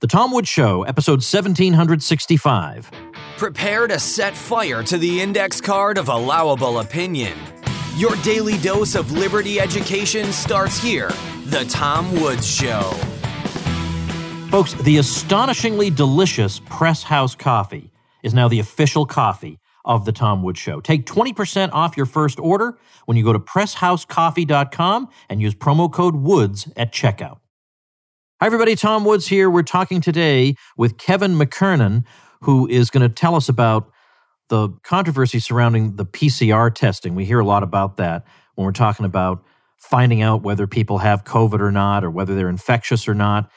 The Tom Woods Show, episode 1765. Prepare to set fire to the index card of allowable opinion. Your daily dose of liberty education starts here. The Tom Woods Show. Folks, the astonishingly delicious Press House coffee is now the official coffee of the Tom Woods Show. Take 20% off your first order when you go to presshousecoffee.com and use promo code WOODS at checkout. Hi, everybody. Tom Woods here. We're talking today with Kevin McKernan, who is going to tell us about the controversy surrounding the PCR testing. We hear a lot about that when we're talking about finding out whether people have COVID or not, or whether they're infectious or not.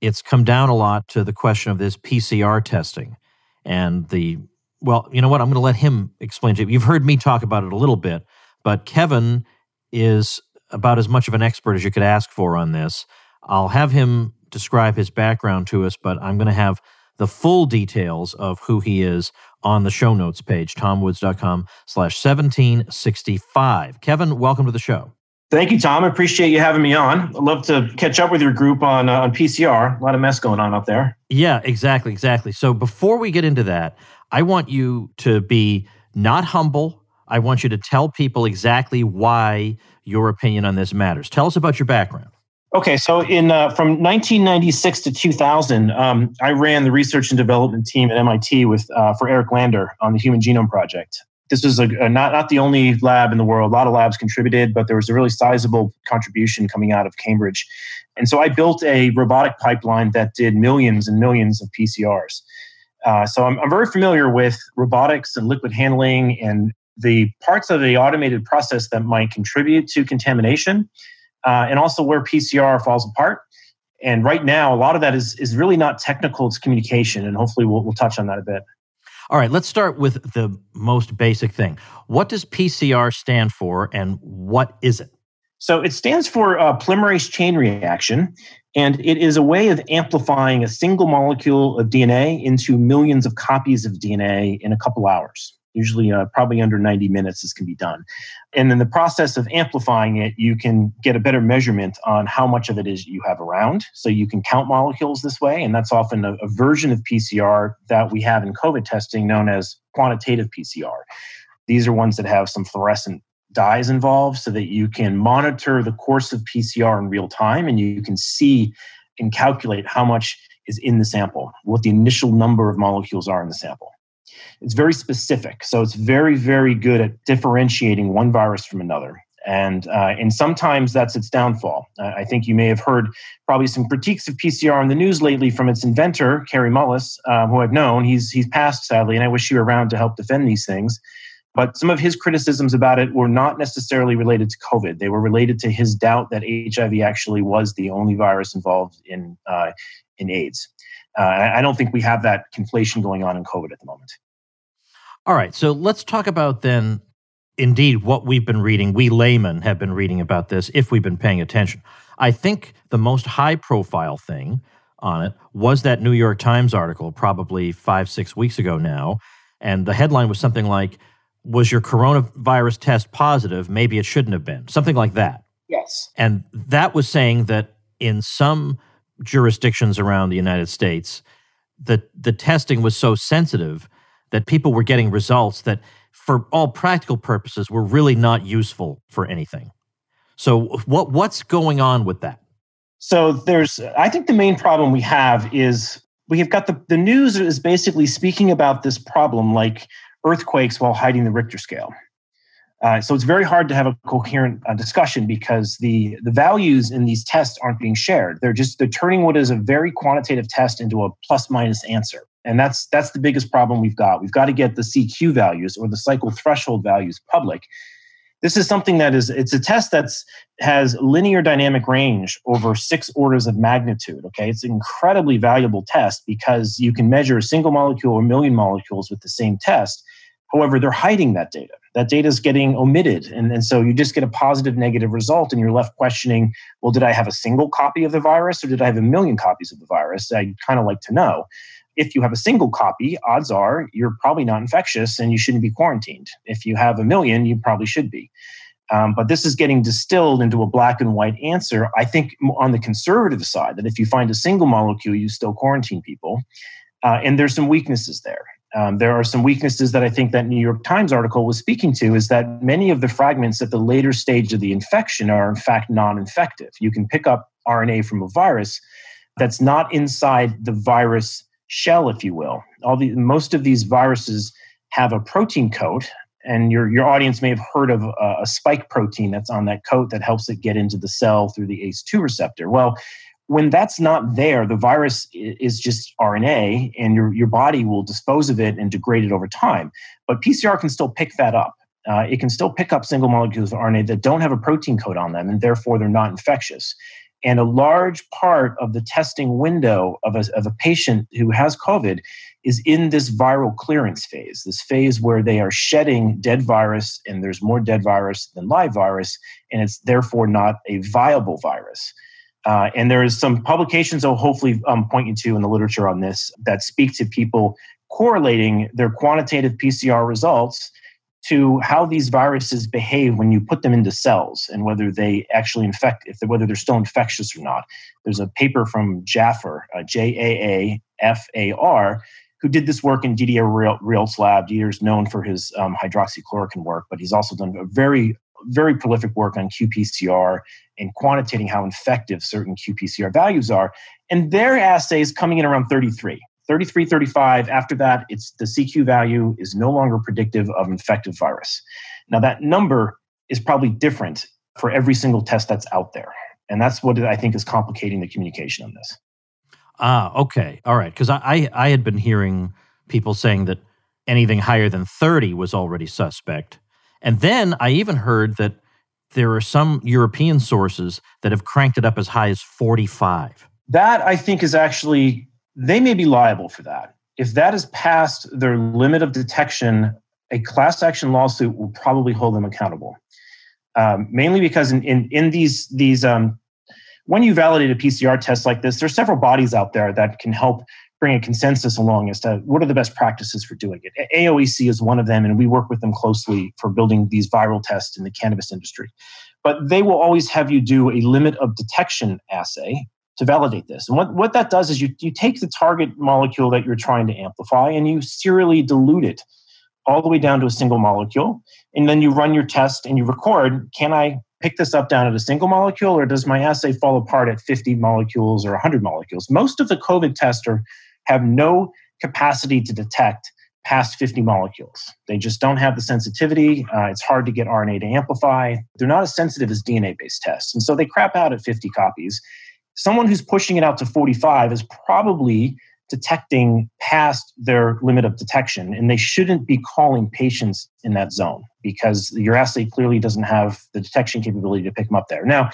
It's come down a lot to the question of this PCR testing and the, well, you know what? I'm going to let him explain to you. You've heard me talk about it a little bit, but Kevin is about as much of an expert as you could ask for on this. I'll have him describe his background to us, but I'm going to have the full details of who he is on the show notes page, tomwoods.com slash 1765. Kevin, welcome to the show. Thank you, Tom. I appreciate you having me on. I'd love to catch up with your group on uh, on PCR. A lot of mess going on up there. Yeah, exactly, exactly. So before we get into that, I want you to be not humble. I want you to tell people exactly why your opinion on this matters. Tell us about your background. Okay, so in uh, from 1996 to 2000, um, I ran the research and development team at MIT with uh, for Eric Lander on the Human Genome Project. This was a, a, not not the only lab in the world. A lot of labs contributed, but there was a really sizable contribution coming out of Cambridge. And so I built a robotic pipeline that did millions and millions of PCRs. Uh, so I'm, I'm very familiar with robotics and liquid handling and the parts of the automated process that might contribute to contamination uh, and also where PCR falls apart. And right now, a lot of that is, is really not technical, it's communication. And hopefully, we'll, we'll touch on that a bit. All right, let's start with the most basic thing. What does PCR stand for and what is it? So it stands for uh, polymerase chain reaction, and it is a way of amplifying a single molecule of DNA into millions of copies of DNA in a couple hours usually uh, probably under 90 minutes this can be done. And in the process of amplifying it you can get a better measurement on how much of it is you have around. So you can count molecules this way and that's often a, a version of pcr that we have in covid testing known as quantitative pcr these are ones that have some fluorescent dyes involved so that you can monitor the course of pcr in real time and you can see and calculate how much is in the sample what the initial number of molecules are in the sample it's very specific. So it's very, very good at differentiating one virus from another. And, uh, and sometimes that's its downfall. Uh, I think you may have heard probably some critiques of PCR in the news lately from its inventor, Kary Mullis, um, who I've known. He's, he's passed, sadly, and I wish you were around to help defend these things. But some of his criticisms about it were not necessarily related to COVID. They were related to his doubt that HIV actually was the only virus involved in, uh, in AIDS. Uh, I don't think we have that conflation going on in COVID at the moment. All right, so let's talk about then, indeed, what we've been reading. We laymen have been reading about this if we've been paying attention. I think the most high profile thing on it was that New York Times article, probably five, six weeks ago now. And the headline was something like, Was your coronavirus test positive? Maybe it shouldn't have been. Something like that. Yes. And that was saying that in some jurisdictions around the United States, the, the testing was so sensitive that people were getting results that, for all practical purposes, were really not useful for anything. So, what what's going on with that? So, there's, I think the main problem we have is we have got the, the news is basically speaking about this problem like earthquakes while hiding the Richter scale. Uh, so it's very hard to have a coherent uh, discussion because the the values in these tests aren't being shared. They're just they're turning what is a very quantitative test into a plus minus answer. And that's that's the biggest problem we've got. We've got to get the CQ values or the cycle threshold values public. This is something that is it's a test that's has linear dynamic range over six orders of magnitude. Okay, it's an incredibly valuable test because you can measure a single molecule or a million molecules with the same test. However, they're hiding that data. That data is getting omitted. And, and so you just get a positive, negative result, and you're left questioning well, did I have a single copy of the virus or did I have a million copies of the virus? I'd kind of like to know if you have a single copy, odds are you're probably not infectious and you shouldn't be quarantined. If you have a million, you probably should be. Um, but this is getting distilled into a black and white answer. I think on the conservative side, that if you find a single molecule, you still quarantine people. Uh, and there's some weaknesses there. Um, there are some weaknesses that I think that New York Times article was speaking to is that many of the fragments at the later stage of the infection are in fact non-infective. You can pick up RNA from a virus that's not inside the virus shell, if you will. All the most of these viruses have a protein coat, and your your audience may have heard of a, a spike protein that's on that coat that helps it get into the cell through the ACE2 receptor. Well, when that's not there, the virus is just RNA, and your, your body will dispose of it and degrade it over time. But PCR can still pick that up. Uh, it can still pick up single molecules of RNA that don't have a protein coat on them, and therefore they're not infectious. And a large part of the testing window of a, of a patient who has COVID is in this viral clearance phase, this phase where they are shedding dead virus, and there's more dead virus than live virus, and it's therefore not a viable virus. Uh, and there is some publications I'll hopefully um, point you to in the literature on this that speak to people correlating their quantitative PCR results to how these viruses behave when you put them into cells and whether they actually infect, if whether they're still infectious or not. There's a paper from Jaafar, uh, J A A F A R, who did this work in Didier Raoult's lab. Didier is known for his um, hydroxychloroquine work, but he's also done a very very prolific work on qPCR and quantitating how effective certain qPCR values are. And their assays coming in around 33. 33, 35. After that, it's the CQ value is no longer predictive of infective virus. Now, that number is probably different for every single test that's out there. And that's what I think is complicating the communication on this. Ah, okay. All right. Because I, I, I had been hearing people saying that anything higher than 30 was already suspect. And then I even heard that there are some European sources that have cranked it up as high as 45. That I think is actually, they may be liable for that. If that is past their limit of detection, a class action lawsuit will probably hold them accountable. Um, mainly because in, in, in these, these um, when you validate a PCR test like this, there's several bodies out there that can help bring a consensus along as to what are the best practices for doing it. AOAC is one of them, and we work with them closely for building these viral tests in the cannabis industry. But they will always have you do a limit of detection assay to validate this. And what, what that does is you, you take the target molecule that you're trying to amplify and you serially dilute it all the way down to a single molecule. And then you run your test and you record can I pick this up down at a single molecule or does my assay fall apart at 50 molecules or 100 molecules? Most of the COVID tests are have no capacity to detect past 50 molecules. They just don't have the sensitivity. Uh, it's hard to get RNA to amplify. They're not as sensitive as DNA based tests. And so they crap out at 50 copies. Someone who's pushing it out to 45 is probably detecting past their limit of detection, and they shouldn't be calling patients in that zone because your assay clearly doesn't have the detection capability to pick them up there. Now,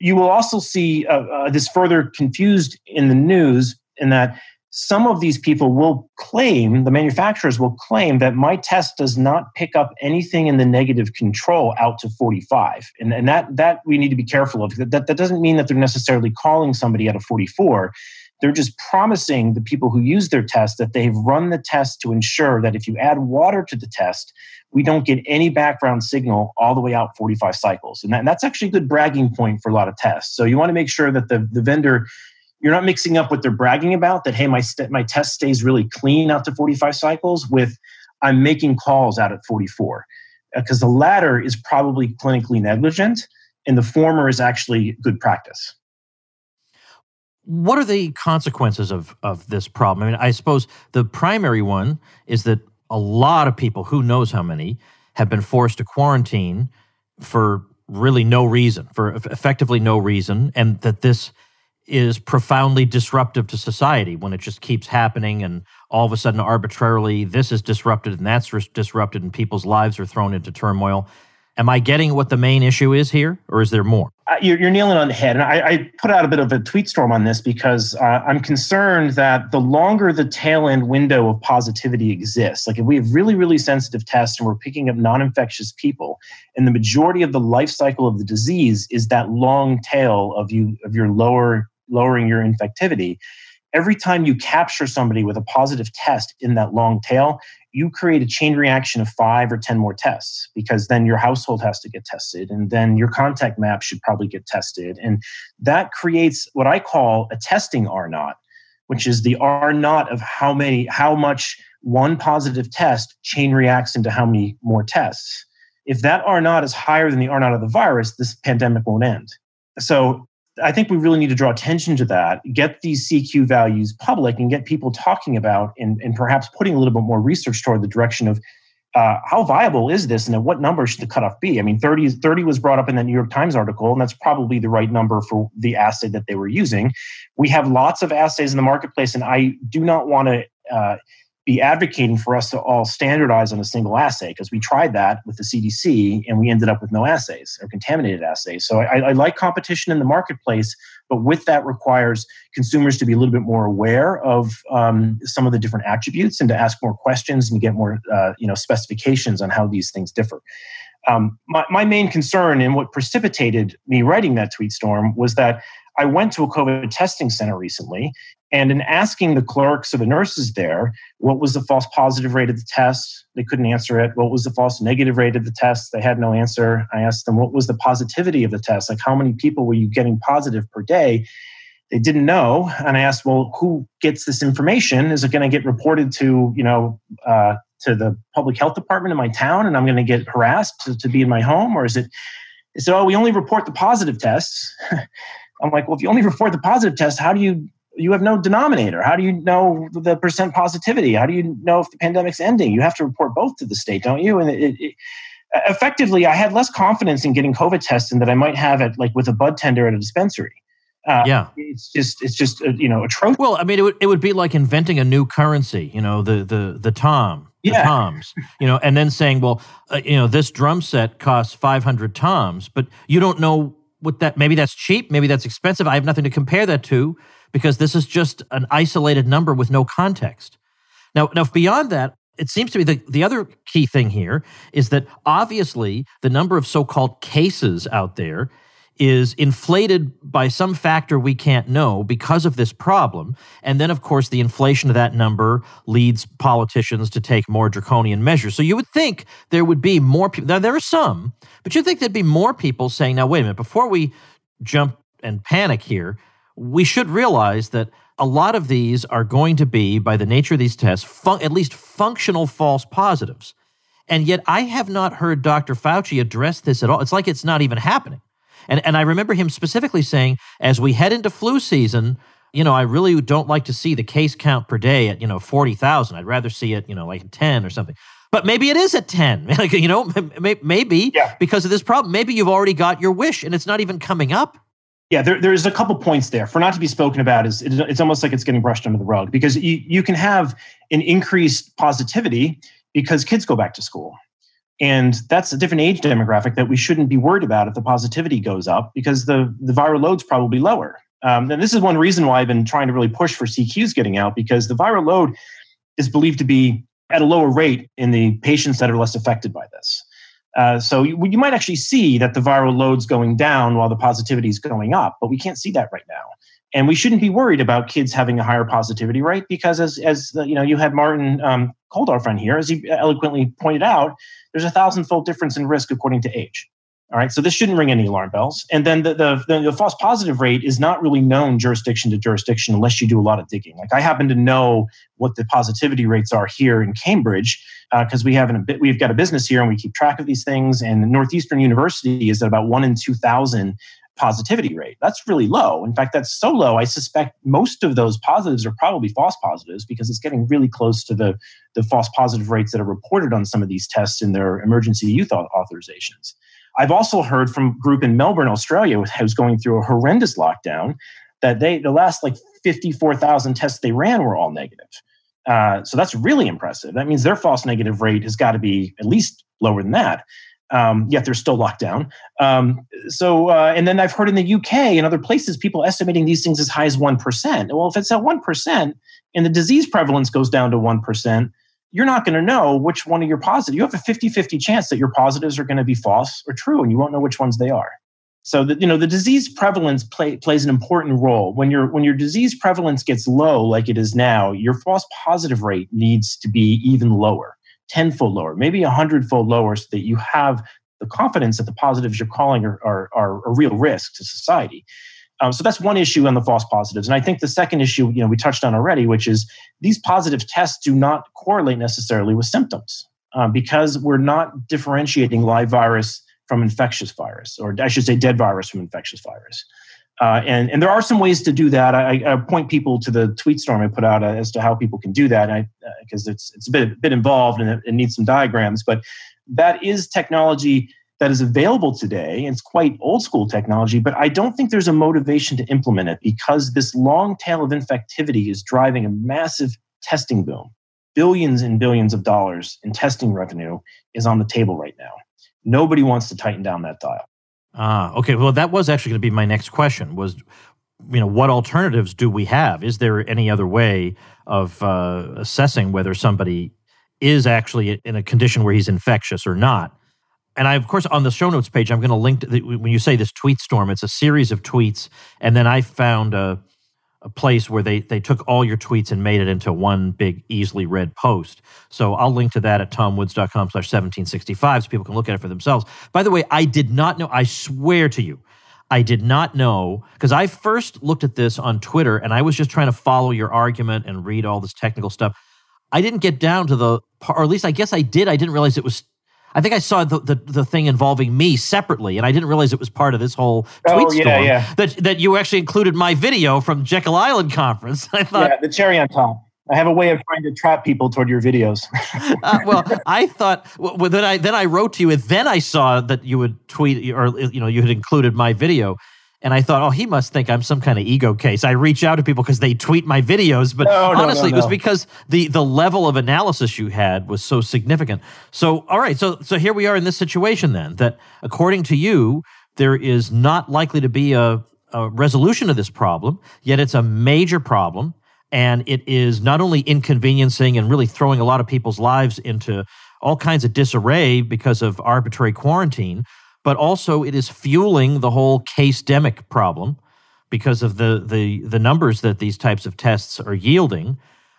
you will also see uh, uh, this further confused in the news in that some of these people will claim, the manufacturers will claim that my test does not pick up anything in the negative control out to 45. And, and that, that we need to be careful of. That, that doesn't mean that they're necessarily calling somebody at a 44. They're just promising the people who use their test that they've run the test to ensure that if you add water to the test, we don't get any background signal all the way out 45 cycles. And, that, and that's actually a good bragging point for a lot of tests. So you want to make sure that the, the vendor you're not mixing up what they're bragging about that hey my st- my test stays really clean out to 45 cycles with i'm making calls out at 44 because uh, the latter is probably clinically negligent and the former is actually good practice. What are the consequences of of this problem? I mean i suppose the primary one is that a lot of people who knows how many have been forced to quarantine for really no reason for effectively no reason and that this is profoundly disruptive to society when it just keeps happening and all of a sudden arbitrarily this is disrupted and that's disrupted and people's lives are thrown into turmoil. Am i getting what the main issue is here or is there more? Uh, you're, you're, on the head and I, I, put out a bit of a tweet storm on this because uh, i'm concerned that the longer the tail end window of positivity exists like if we have really really sensitive tests and we're picking up non-infectious people and the majority of the life cycle of the disease is that long tail of you of your lower lowering your infectivity every time you capture somebody with a positive test in that long tail you create a chain reaction of five or 10 more tests because then your household has to get tested and then your contact map should probably get tested. And that creates what I call a testing R naught, which is the R naught of how many, how much one positive test chain reacts into how many more tests. If that R naught is higher than the R naught of the virus, this pandemic won't end. So I think we really need to draw attention to that, get these CQ values public, and get people talking about and, and perhaps putting a little bit more research toward the direction of uh, how viable is this and at what number should the cutoff be? I mean, 30, 30 was brought up in the New York Times article, and that's probably the right number for the assay that they were using. We have lots of assays in the marketplace, and I do not want to. Uh, be advocating for us to all standardize on a single assay because we tried that with the CDC and we ended up with no assays or contaminated assays. So I, I, like competition in the marketplace, but with that requires consumers to be a little bit more aware of um, some of the different attributes and to ask more questions and get more uh, you know specifications on how these things differ. Um, my, my main concern and what precipitated me writing that tweet storm was that I went to a COVID testing center recently and in asking the clerks or the nurses there, what was the false positive rate of the test? They couldn't answer it. What was the false negative rate of the test? They had no answer. I asked them, what was the positivity of the test? Like, how many people were you getting positive per day? They didn't know. And I asked, well, who gets this information? Is it going to get reported to, you know, uh, to the public health department in my town and I'm going to get harassed to, to be in my home? Or is it, said, oh, we only report the positive tests. I'm like, well, if you only report the positive test, how do you you have no denominator. How do you know the percent positivity? How do you know if the pandemic's ending? You have to report both to the state, don't you? And it, it, effectively, I had less confidence in getting COVID tested than I might have at like with a bud tender at a dispensary. Uh, yeah, it's just it's just uh, you know atrocious. Well, I mean, it would it would be like inventing a new currency. You know, the the the tom, yeah. the toms. You know, and then saying, well, uh, you know, this drum set costs five hundred toms, but you don't know what that. Maybe that's cheap. Maybe that's expensive. I have nothing to compare that to because this is just an isolated number with no context. Now, now beyond that, it seems to me the, the other key thing here is that obviously the number of so-called cases out there is inflated by some factor we can't know because of this problem. And then, of course, the inflation of that number leads politicians to take more draconian measures. So you would think there would be more people. Now, there are some, but you'd think there'd be more people saying, now, wait a minute, before we jump and panic here, we should realize that a lot of these are going to be, by the nature of these tests, fun- at least functional false positives. And yet, I have not heard Dr. Fauci address this at all. It's like it's not even happening. And, and I remember him specifically saying, as we head into flu season, you know, I really don't like to see the case count per day at, you know, 40,000. I'd rather see it, you know, like 10 or something. But maybe it is at 10. like, you know, maybe yeah. because of this problem, maybe you've already got your wish and it's not even coming up. Yeah, there, there's a couple points there. For not to be spoken about is it, it's almost like it's getting brushed under the rug because you, you can have an increased positivity because kids go back to school. And that's a different age demographic that we shouldn't be worried about if the positivity goes up because the, the viral load's probably lower. Um, and this is one reason why I've been trying to really push for CQs getting out because the viral load is believed to be at a lower rate in the patients that are less affected by this. Uh, so you, you, might actually see that the viral load's going down while the positivity is going up, but we can't see that right now. And we shouldn't be worried about kids having a higher positivity rate because, as as you know, you had Martin um, Kulldorff on here, as he eloquently pointed out, there's a thousandfold difference in risk according to age. All right, so this shouldn't ring any alarm bells. And then the, the, the, the, false positive rate is not really known jurisdiction to jurisdiction unless you do a lot of digging. Like I happen to know what the positivity rates are here in Cambridge because uh, we have an, we've got a business here and we keep track of these things. And Northeastern University is at about one in 2,000 positivity rate. That's really low. In fact, that's so low, I suspect most of those positives are probably false positives because it's getting really close to the, the false positive rates that are reported on some of these tests in their emergency use authorizations. I've also heard from a group in Melbourne, Australia, who's going through a horrendous lockdown, that they the last like 54,000 tests they ran were all negative. Uh, so that's really impressive. That means their false negative rate has got to be at least lower than that. Um, yet they're still locked down. Um, so, uh, and then I've heard in the UK and other places, people estimating these things as high as 1%. Well, if it's at 1% and the disease prevalence goes down to 1%, you're not going to know which one of your positive. You have a 50-50 chance that your positives are going to be false or true, and you won't know which ones they are. So that you know the disease prevalence play, plays an important role. When your when your disease prevalence gets low, like it is now, your false positive rate needs to be even lower. Tenfold lower, maybe a hundredfold lower, so that you have the confidence that the positives you're calling are, are, are a real risk to society. Um, so that's one issue on the false positives. And I think the second issue, you know, we touched on already, which is these positive tests do not correlate necessarily with symptoms um, because we're not differentiating live virus from infectious virus, or I should say, dead virus from infectious virus. Uh, and, and there are some ways to do that. I, I point people to the tweet storm I put out uh, as to how people can do that, because uh, it's it's a bit bit involved and it, it needs some diagrams. But that is technology that is available today. It's quite old school technology, but I don't think there's a motivation to implement it because this long tail of infectivity is driving a massive testing boom. Billions and billions of dollars in testing revenue is on the table right now. Nobody wants to tighten down that dial. Ah, okay. Well, that was actually going to be my next question. Was you know what alternatives do we have? Is there any other way of uh, assessing whether somebody is actually in a condition where he's infectious or not? and I, of course, on the show notes page, I'm going to link to the, when you say this tweet storm, it's a series of tweets. And then I found a, a place where they, they took all your tweets and made it into one big, easily read post. So I'll link to that at tomwoods.com slash 1765 so people can look at it for themselves. By the way, I did not know, I swear to you, I did not know because I first looked at this on Twitter and I was just trying to follow your argument and read all this technical stuff. I didn't get down to the, or at least I guess I did. I didn't realize it was I think I saw the, the, the thing involving me separately, and I didn't realize it was part of this whole tweet oh, storm. Yeah, yeah. That that you actually included my video from Jekyll Island conference. I thought, yeah, the cherry on top. I have a way of trying to trap people toward your videos. uh, well, I thought well, then I then I wrote to you, and then I saw that you would tweet or you know you had included my video, and I thought, oh, he must think I'm some kind of ego case. I reach out to people because they tweet my videos, but no, honestly, no, no, it was because the the level of analysis you had was so significant. So, all right, so so here we are in this situation then that according to you, there is not likely to be a, a resolution of this problem. Yet it's a major problem, and it is not only inconveniencing and really throwing a lot of people's lives into all kinds of disarray because of arbitrary quarantine but also it is fueling the whole case demic problem because of the the the numbers that these types of tests are yielding.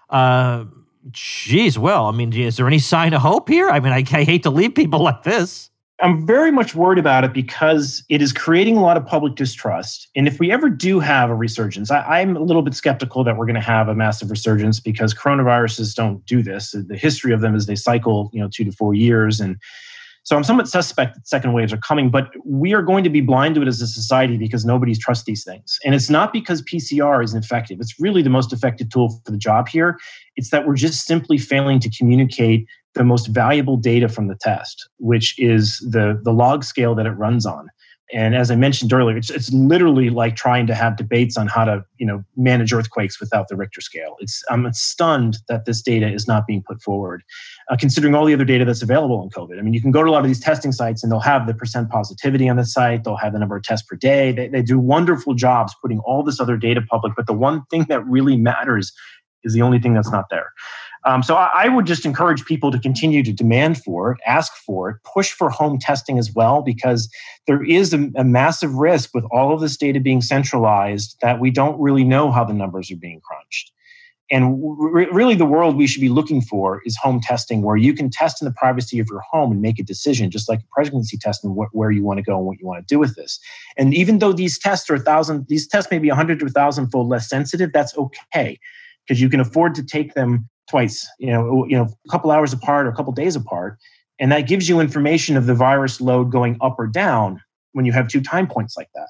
Uh, geez, well, I mean, is there any sign of hope here? I mean, I, I hate to leave people like this. I'm very much worried about it because it is creating a lot of public distrust. And if we ever do have a resurgence, I, am a little bit skeptical that we're going to have a massive resurgence because coronaviruses don't do this. The history of them is they cycle, you know, two to four years, and so I'm somewhat suspect that second waves are coming, but we are going to be blind to it as a society because nobody's trust these things. And it's not because PCR is effective. It's really the most effective tool for the job here. It's that we're just simply failing to communicate the most valuable data from the test, which is the, the log scale that it runs on. And as I mentioned earlier, it's, it's literally like trying to have debates on how to, you know, manage earthquakes without the Richter scale. It's I'm stunned that this data is not being put forward, uh, considering all the other data that's available on COVID. I mean, you can go to a lot of these testing sites and they'll have the percent positivity on the site. They'll have the number of tests per day. They, they do wonderful jobs putting all this other data public. But the one thing that really matters is the only thing that's not there. Um, so I, I, would just encourage people to continue to demand for it, ask for it, push for home testing as well, because there is a, a massive risk with all of this data being centralized that we don't really know how the numbers are being crunched. And re- really, the world we should be looking for is home testing, where you can test in the privacy of your home and make a decision, just like a pregnancy test, and wh- where you want to go and what you want to do with this. And even though these tests are a thousand, these tests may be a hundred to a thousand fold less sensitive, that's okay because you can afford to take them twice, you know, you know, a couple hours apart or a couple days apart, and that gives you information of the virus load going up or down when you have two time points like that.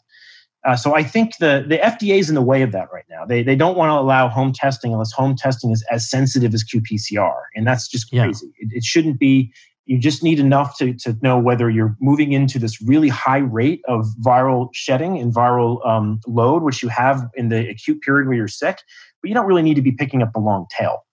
Uh, so I think the the FDA is in the way of that right now. They they don't want to allow home testing unless home testing is as sensitive as qPCR, and that's just crazy. Yeah. It, it shouldn't be. You just need enough to, to know whether you're moving into this really high rate of viral shedding and viral um, load, which you have in the acute period where you're sick, but you don't really need to be picking up the long tail.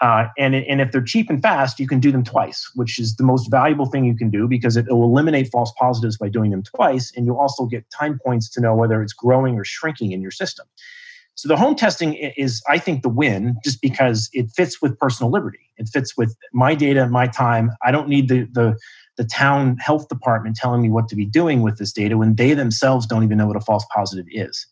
Uh, and, and if they're cheap and fast, you can do them twice, which is the most valuable thing you can do because it, will eliminate false positives by doing them twice. And you'll also get time points to know whether it's growing or shrinking in your system. So the home testing is, I think, the win just because it fits with personal liberty. It fits with my data, my time. I don't need the, the, the town health department telling me what to be doing with this data when they themselves don't even know what a false positive is.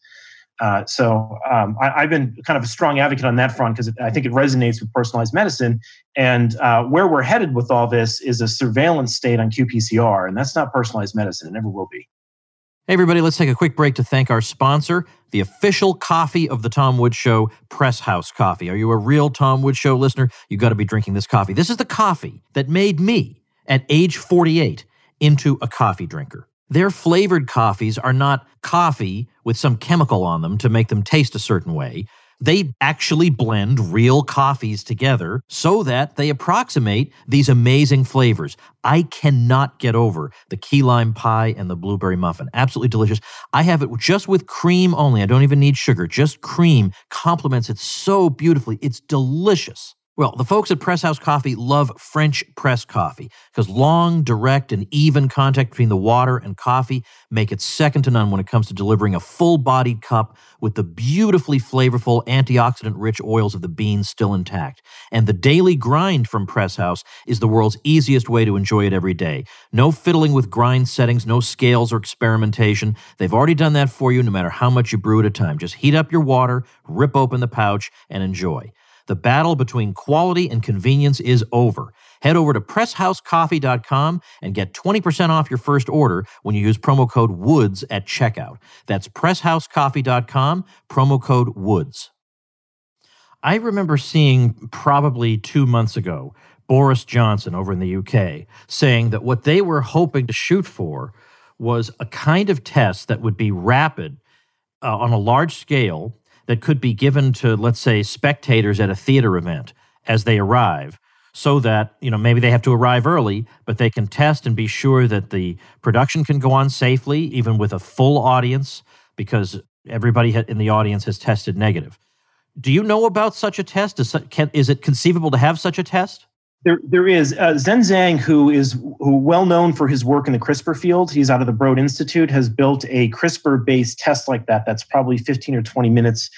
Uh, so um, I, have been kind of a strong advocate on that front because I think it resonates with personalized medicine. And uh, where we're headed with all this is a surveillance state on qPCR, and that's not personalized medicine. It never will be. Hey, everybody, let's take a quick break to thank our sponsor, the official coffee of the Tom Woods Show, Press House Coffee. Are you a real Tom Woods Show listener? You got to be drinking this coffee. This is the coffee that made me, at age 48, into a coffee drinker. Their flavored coffees are not coffee with some chemical on them to make them taste a certain way. They actually blend real coffees together so that they approximate these amazing flavors. I cannot get over the key lime pie and the blueberry muffin. Absolutely delicious. I have it just with cream only. I don't even need sugar. Just cream complements it so beautifully. It's delicious. Well, the folks at Press House Coffee love French press coffee because long, direct, and even contact between the water and coffee make it second to none when it comes to delivering a full bodied cup with the beautifully flavorful, antioxidant rich oils of the beans still intact. And the daily grind from Press House is the world's easiest way to enjoy it every day. No fiddling with grind settings, no scales or experimentation. They've already done that for you no matter how much you brew at a time. Just heat up your water, rip open the pouch, and enjoy. The battle between quality and convenience is over. Head over to presshousecoffee.com and get 20% off your first order when you use promo code WOODS at checkout. That's presshousecoffee.com, promo code WOODS. I remember seeing probably two months ago Boris Johnson over in the UK saying that what they were hoping to shoot for was a kind of test that would be rapid uh, on a large scale that could be given to, let's say, spectators at a theater event as they arrive so that you know maybe they have to arrive early but they can test and be sure that the production can go on safely even with a full audience because everybody in the audience has tested negative. Do you know about such a test? Is, is it conceivable to have such a test there, there is uh, Feng Zhang, who is who well known for his work in the CRISPR field. He's out of the Broad Institute, has built a CRISPR-based test like that. That's probably 15 or 20 minutes.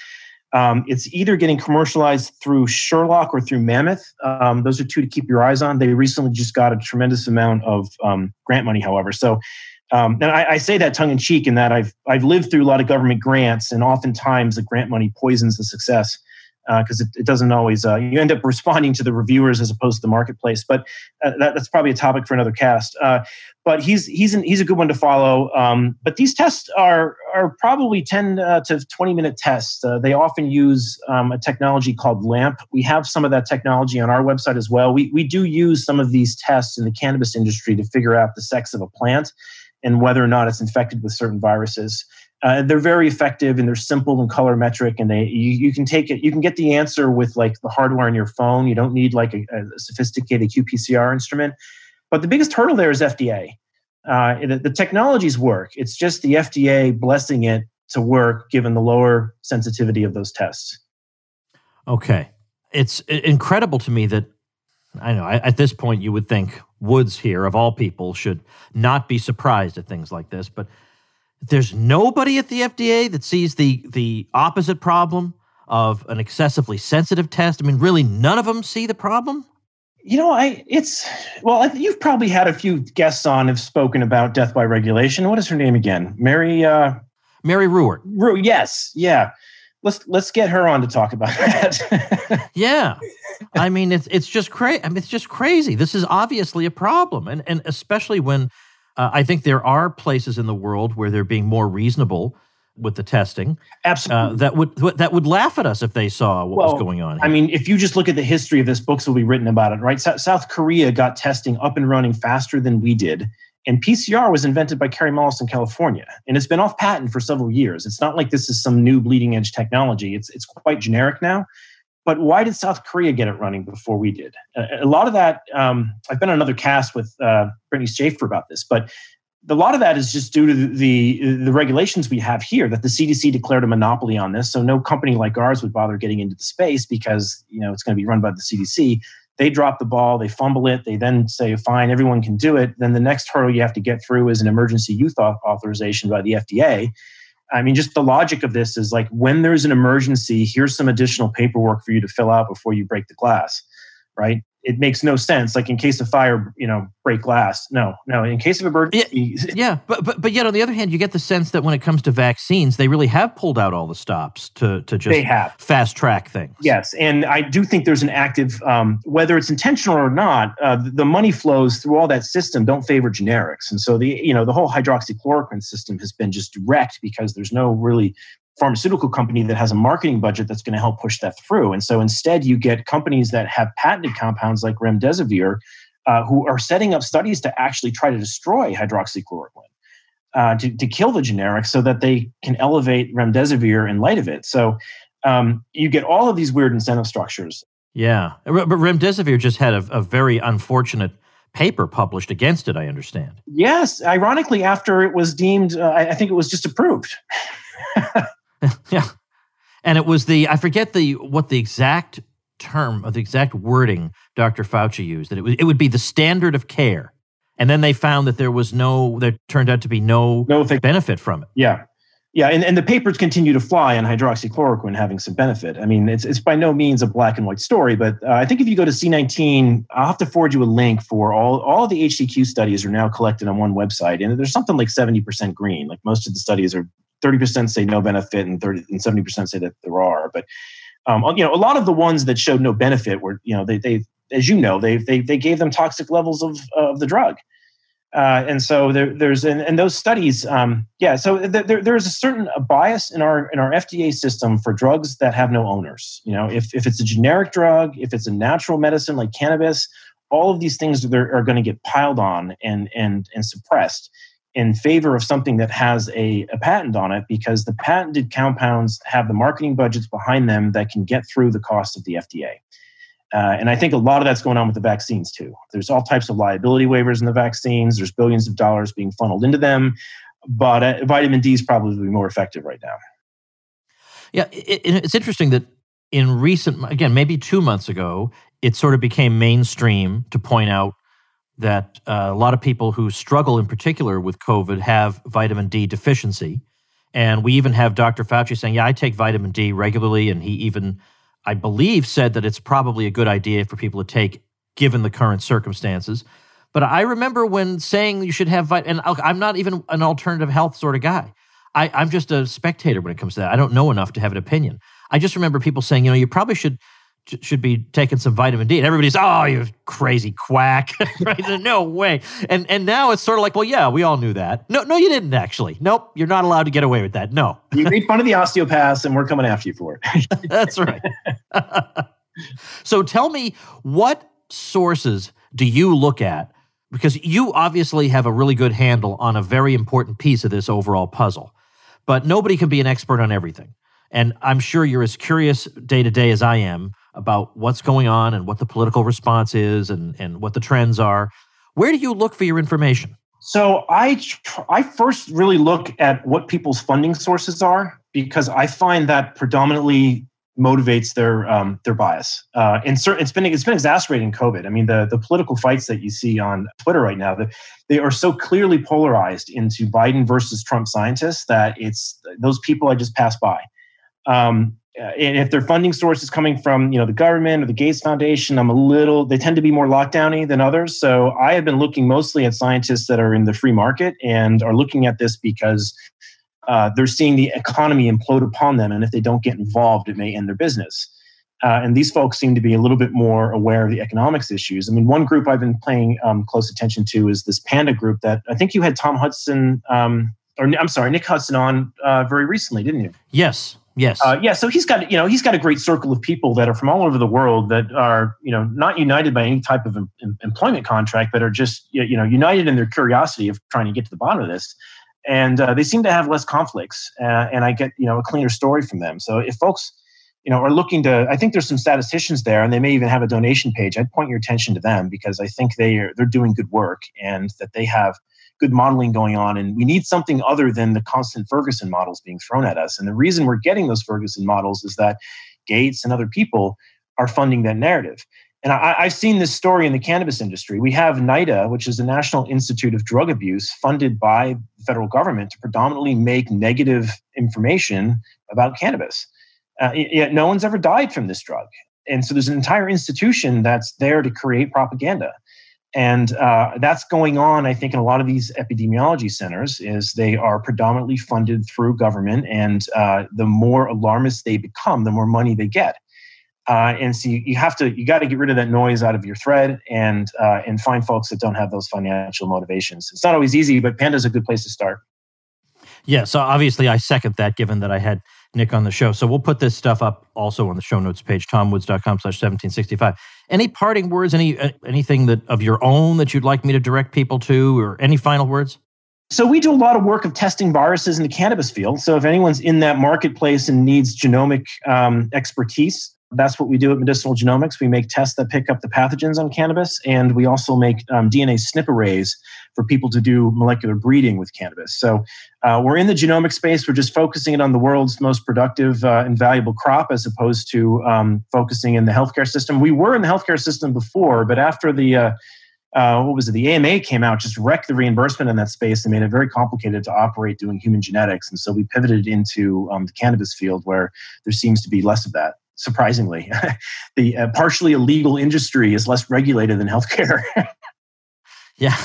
Um, it's either getting commercialized through Sherlock or through Mammoth. Um, those are two to keep your eyes on. They recently just got a tremendous amount of um, grant money, however. So, um, and I, I, say that tongue in cheek in that I've I've lived through a lot of government grants, and oftentimes the grant money poisons the success because uh, it, it, doesn't always uh, you end up responding to the reviewers as opposed to the marketplace but uh, that, that's probably a topic for another cast. Uh, but he's he's an, he's a good one to follow um, but these tests are are probably 10 uh, to 20 minute tests. Uh, they often use um, a technology called lamp. We have some of that technology on our website as well. We, we do use some of these tests in the cannabis industry to figure out the sex of a plant and whether or not it's infected with certain viruses. Uh, they're very effective and they're simple and colorimetric and they you, you can take it you can get the answer with like the hardware on your phone. You don't need like a, a sophisticated qpcr instrument. But the biggest hurdle there is fda uh, the, the technologies work. It's just the fda blessing it to work given the lower sensitivity of those tests. Okay. It's incredible to me that i know at this point you would think woods here of all people should not be surprised at things like this but there's nobody at the FDA that sees the the opposite problem of an excessively sensitive test. I mean, really, none of them see the problem. You know, I it's well, you've probably had a few guests on have spoken about death by regulation. What is her name again? Mary. Uh, Mary Ruwart. Ru- yes, yeah. Let's let's get her on to talk about that. yeah, I mean it's it's just crazy. I mean, it's just crazy. This is obviously a problem, and and especially when uh, I think there are places in the world where they're being more reasonable with the testing. Absolutely. Uh, that would that would laugh at us if they saw what well, was going on. Here. I mean, if you just look at the history of this, books will be written about it, right? So, South Korea got testing up and running faster than we did. And PCR was invented by Kary Mullis in California, and it's been off patent for several years. It's not like this is some new bleeding edge technology. It's it's quite generic now. But why did South Korea get it running before we did? A, lot of that, um, I've been on another cast with uh, Brittany Schaefer about this, but a lot of that is just due to the, the, the regulations we have here that the CDC declared a monopoly on this. So no company like ours would bother getting into the space because you know it's going to be run by the CDC. They drop the ball, they fumble it, they then say, "Fine, everyone can do it." Then the next hurdle you have to get through is an emergency use authorization by the FDA, I mean, just the logic of this is like when there's an emergency, here's some additional paperwork for you to fill out before you break the glass. Right? it makes no sense. Like in case of fire, you know, break glass. No, no. In case of emergency, yeah, yeah, but but but yet on the other hand, you get the sense that when it comes to vaccines, they really have pulled out all the stops to to just they have. fast track things. Yes, and I do think there's an active, um, whether it's intentional or not, uh, the money flows through all that system don't favor generics, and so the you know the whole hydroxychloroquine system has been just wrecked because there's no really pharmaceutical company that has a marketing budget that's going to help push that through. And so instead, you get companies that have patented compounds like remdesivir uh, who are setting up studies to actually try to destroy hydroxychloroquine. Uh, to, to kill the generic so that they can elevate remdesivir in light of it. So um, you get all of these weird incentive structures. Yeah, but remdesivir just had a, a very unfortunate paper published against it. I understand. Yes, ironically, after it was deemed, uh, I think it was just approved. yeah. And it was the I forget the what the exact term of the exact wording Dr. Fauci used that it was it would be the standard of care. And then they found that there was no there turned out to be no, no benefit from it. Yeah. Yeah, and, and the papers continue to fly on hydroxychloroquine having some benefit. I mean, it's, it's by no means a black and white story, but uh, I think if you go to C19, I'll have to forward you a link for all, all the HCQ studies are now collected on one website. And there's something like 70% green. Like most of the studies are 30% say no benefit and 30 and 70% say that there are. But um, you know, a lot of the ones that showed no benefit were, you know, they, they as you know, they, they, they gave them toxic levels of, of the drug. Uh, and so there, there's and, and those studies, um, yeah. So there, there's a certain bias in our in our FDA system for drugs that have no owners. You know, if if it's a generic drug, if it's a natural medicine like cannabis, all of these things are, are going to get piled on and and and suppressed in favor of something that has a, a, patent on it because the patented compounds have the marketing budgets behind them that can get through the cost of the FDA. Uh, and I think a lot of that's going on with the vaccines too. There's all types of liability waivers in the vaccines. There's billions of dollars being funneled into them, but uh, vitamin D is probably more effective right now. Yeah, it, it's interesting that in recent, again, maybe two months ago, it sort of became mainstream to point out that uh, a lot of people who struggle in particular with COVID have vitamin D deficiency. And we even have Dr. Fauci saying, Yeah, I take vitamin D regularly. And he even, I believe, said that it's probably a good idea for people to take given the current circumstances. But I remember when saying you should have vitamin, and I'm not even an alternative health sort of guy. I, I'm just a spectator when it comes to that. I don't know enough to have an opinion. I just remember people saying, you know, you probably should should be taking some vitamin D. And everybody's, oh, you crazy quack. right? No way. And and now it's sort of like, well, yeah, we all knew that. No, no, you didn't actually. Nope, you're not allowed to get away with that. No. you made fun of the osteopaths and we're coming after you for it. That's right. so tell me what sources do you look at? Because you obviously have a really good handle on a very important piece of this overall puzzle. But nobody can be an expert on everything. And I'm sure you're as curious day to day as I am about what's going on and what the political response is and, and what the trends are. Where do you look for your information? So I I first really look at what people's funding sources are because I find that predominantly motivates their um, their bias. Uh, and certain, it's been it's been exacerbating COVID. I mean, the the political fights that you see on Twitter right now, they are so clearly polarized into Biden versus Trump scientists that it's those people I just pass by. Um, and if their funding source is coming from you know the government or the Gates Foundation, I'm a little. They tend to be more lockdowny than others. So I have been looking mostly at scientists that are in the free market and are looking at this because uh, they're seeing the economy implode upon them, and if they don't get involved, it may end their business. Uh, and these folks seem to be a little bit more aware of the economics issues. I mean, one group I've been paying um, close attention to is this Panda group that I think you had Tom Hudson, um, or I'm sorry, Nick Hudson on uh, very recently, didn't you? Yes, Yes. Uh, yeah. So he's got you know he's got a great circle of people that are from all over the world that are you know not united by any type of em- employment contract, but are just you know united in their curiosity of trying to get to the bottom of this. And uh, they seem to have less conflicts, uh, and I get you know a cleaner story from them. So if folks you know are looking to, I think there's some statisticians there, and they may even have a donation page. I'd point your attention to them because I think they are they're doing good work and that they have good modeling going on. And we need something other than the constant Ferguson models being thrown at us. And the reason we're getting those Ferguson models is that Gates and other people are funding that narrative. And I, have seen this story in the cannabis industry. We have NIDA, which is the National Institute of Drug Abuse, funded by the federal government to predominantly make negative information about cannabis. Uh, yet no one's ever died from this drug. and so there's an entire institution that's there to create propaganda and uh, that's going on i think in a lot of these epidemiology centers is they are predominantly funded through government and uh, the more alarmist they become the more money they get. Uh, and so you, you, have to you got to get rid of that noise out of your thread and uh, and find folks that don't have those financial motivations. It's not always easy but panda's a good place to start. Yeah so obviously i second that given that i had Nick on the show. So we'll put this stuff up also on the show notes page, tomwoods.com slash 1765. Any parting words, any uh, anything that of your own that you'd like me to direct people to, or any final words? So we do a lot of work of testing viruses in the cannabis field. So if anyone's in that marketplace and needs genomic um, expertise, that's what we do at Medicinal Genomics. We make tests that pick up the pathogens on cannabis, and we also make um, DNA SNP arrays for people to do molecular breeding with cannabis. So uh, we're in the genomic space. We're just focusing it on the world's most productive uh, and valuable crop as opposed to um, focusing in the healthcare system. We were in the healthcare system before, but after the uh, uh, what was it? The AMA came out, just wrecked the reimbursement in that space and made it very complicated to operate doing human genetics. And so we pivoted into um, the cannabis field where there seems to be less of that surprisingly. the uh, partially illegal industry is less regulated than healthcare. yeah.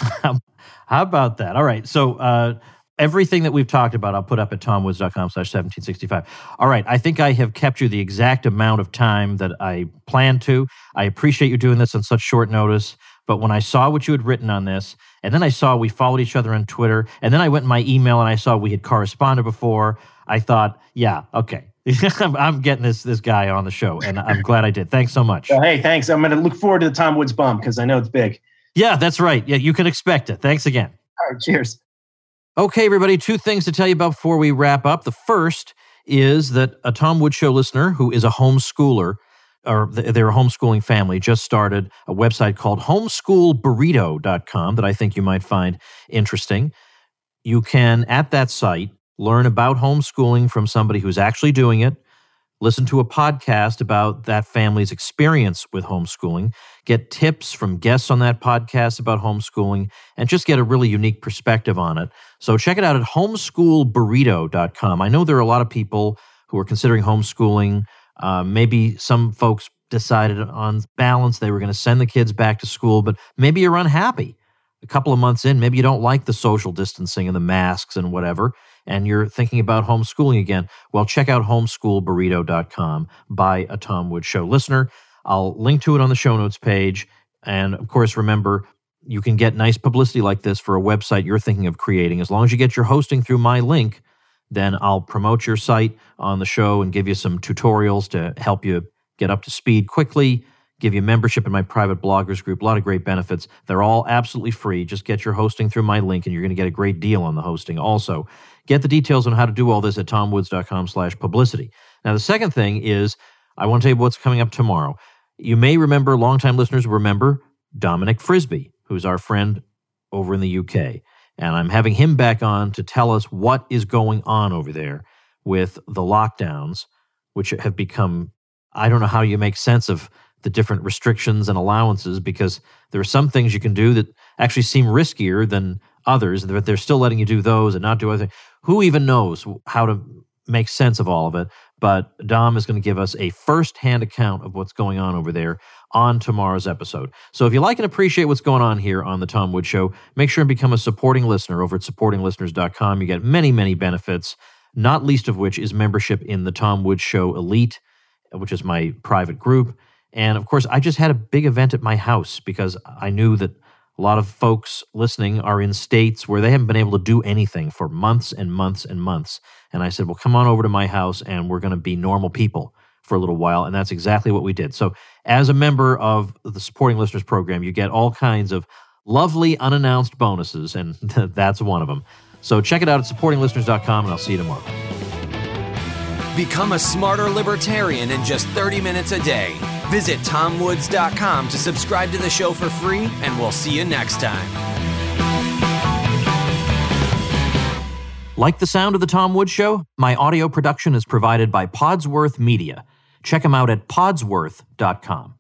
How about that? All right. So, uh, everything that we've talked about, I'll put up at tomwoods.com slash 1765. All right. I think I have kept you the exact amount of time that I planned to. I appreciate you doing this on such short notice. But when I saw what you had written on this, and then I saw we followed each other on Twitter, and then I went in my email and I saw we had corresponded before, I thought, yeah, okay, I'm getting this this guy on the show, and I'm glad I did. Thanks so much. Well, hey, thanks. I'm going to look forward to the Tom Woods bump because I know it's big. Yeah, that's right. Yeah, you can expect it. Thanks again. All right, cheers. Okay, everybody. Two things to tell you about before we wrap up. The first is that a Tom Woods Show listener who is a homeschooler or they're a homeschooling family just started a website called homeschoolburrito.com that I think you might find interesting. You can, at that site, learn about homeschooling from somebody who's actually doing it, listen to a podcast about that family's experience with homeschooling, get tips from guests on that podcast about homeschooling, and just get a really unique perspective on it. So check it out at homeschoolburrito.com. I know there are a lot of people who are considering homeschooling. Uh, maybe some folks decided on balance they were going to send the kids back to school, but maybe you're unhappy. A couple of months in, maybe you don't like the social distancing and the masks and whatever and you're thinking about homeschooling again, well, check out homeschoolburrito.com by a Tom Woods Show listener. I'll link to it on the show notes page. And of course, remember, you can get nice publicity like this for a website you're thinking of creating. As long as you get your hosting through my link, then I'll promote your site on the show and give you some tutorials to help you get up to speed quickly give you membership in my private bloggers group, a lot of great benefits. They're all absolutely free. Just get your hosting through my link and you're going to get a great deal on the hosting also. Get the details on how to do all this at tomwoods.com slash publicity. Now, the second thing is I want to tell you what's coming up tomorrow. You may remember, longtime listeners remember Dominic Frisby, who's our friend over in the UK. And I'm having him back on to tell us what is going on over there with the lockdowns, which have become, I don't know how you make sense of the different restrictions and allowances because there are some things you can do that actually seem riskier than others, but they're still letting you do those and not do other things. Who even knows how to make sense of all of it? But Dom is going to give us a first-hand account of what's going on over there on tomorrow's episode. So if you like and appreciate what's going on here on the Tom Woods Show, make sure and become a supporting listener over at supportinglisteners.com. You get many, many benefits, not least of which is membership in the Tom Woods Show Elite, which is my private group. And of course, I just had a big event at my house because I knew that a lot of folks listening are in states where they haven't been able to do anything for months and months and months. And I said, well, come on over to my house and we're going to be normal people for a little while. And that's exactly what we did. So, as a member of the Supporting Listeners Program, you get all kinds of lovely unannounced bonuses, and that's one of them. So, check it out at supportinglisteners.com, and I'll see you tomorrow. Become a smarter libertarian in just 30 minutes a day. Visit tomwoods.com to subscribe to the show for free, and we'll see you next time. Like the sound of The Tom Woods Show? My audio production is provided by Podsworth Media. Check them out at podsworth.com.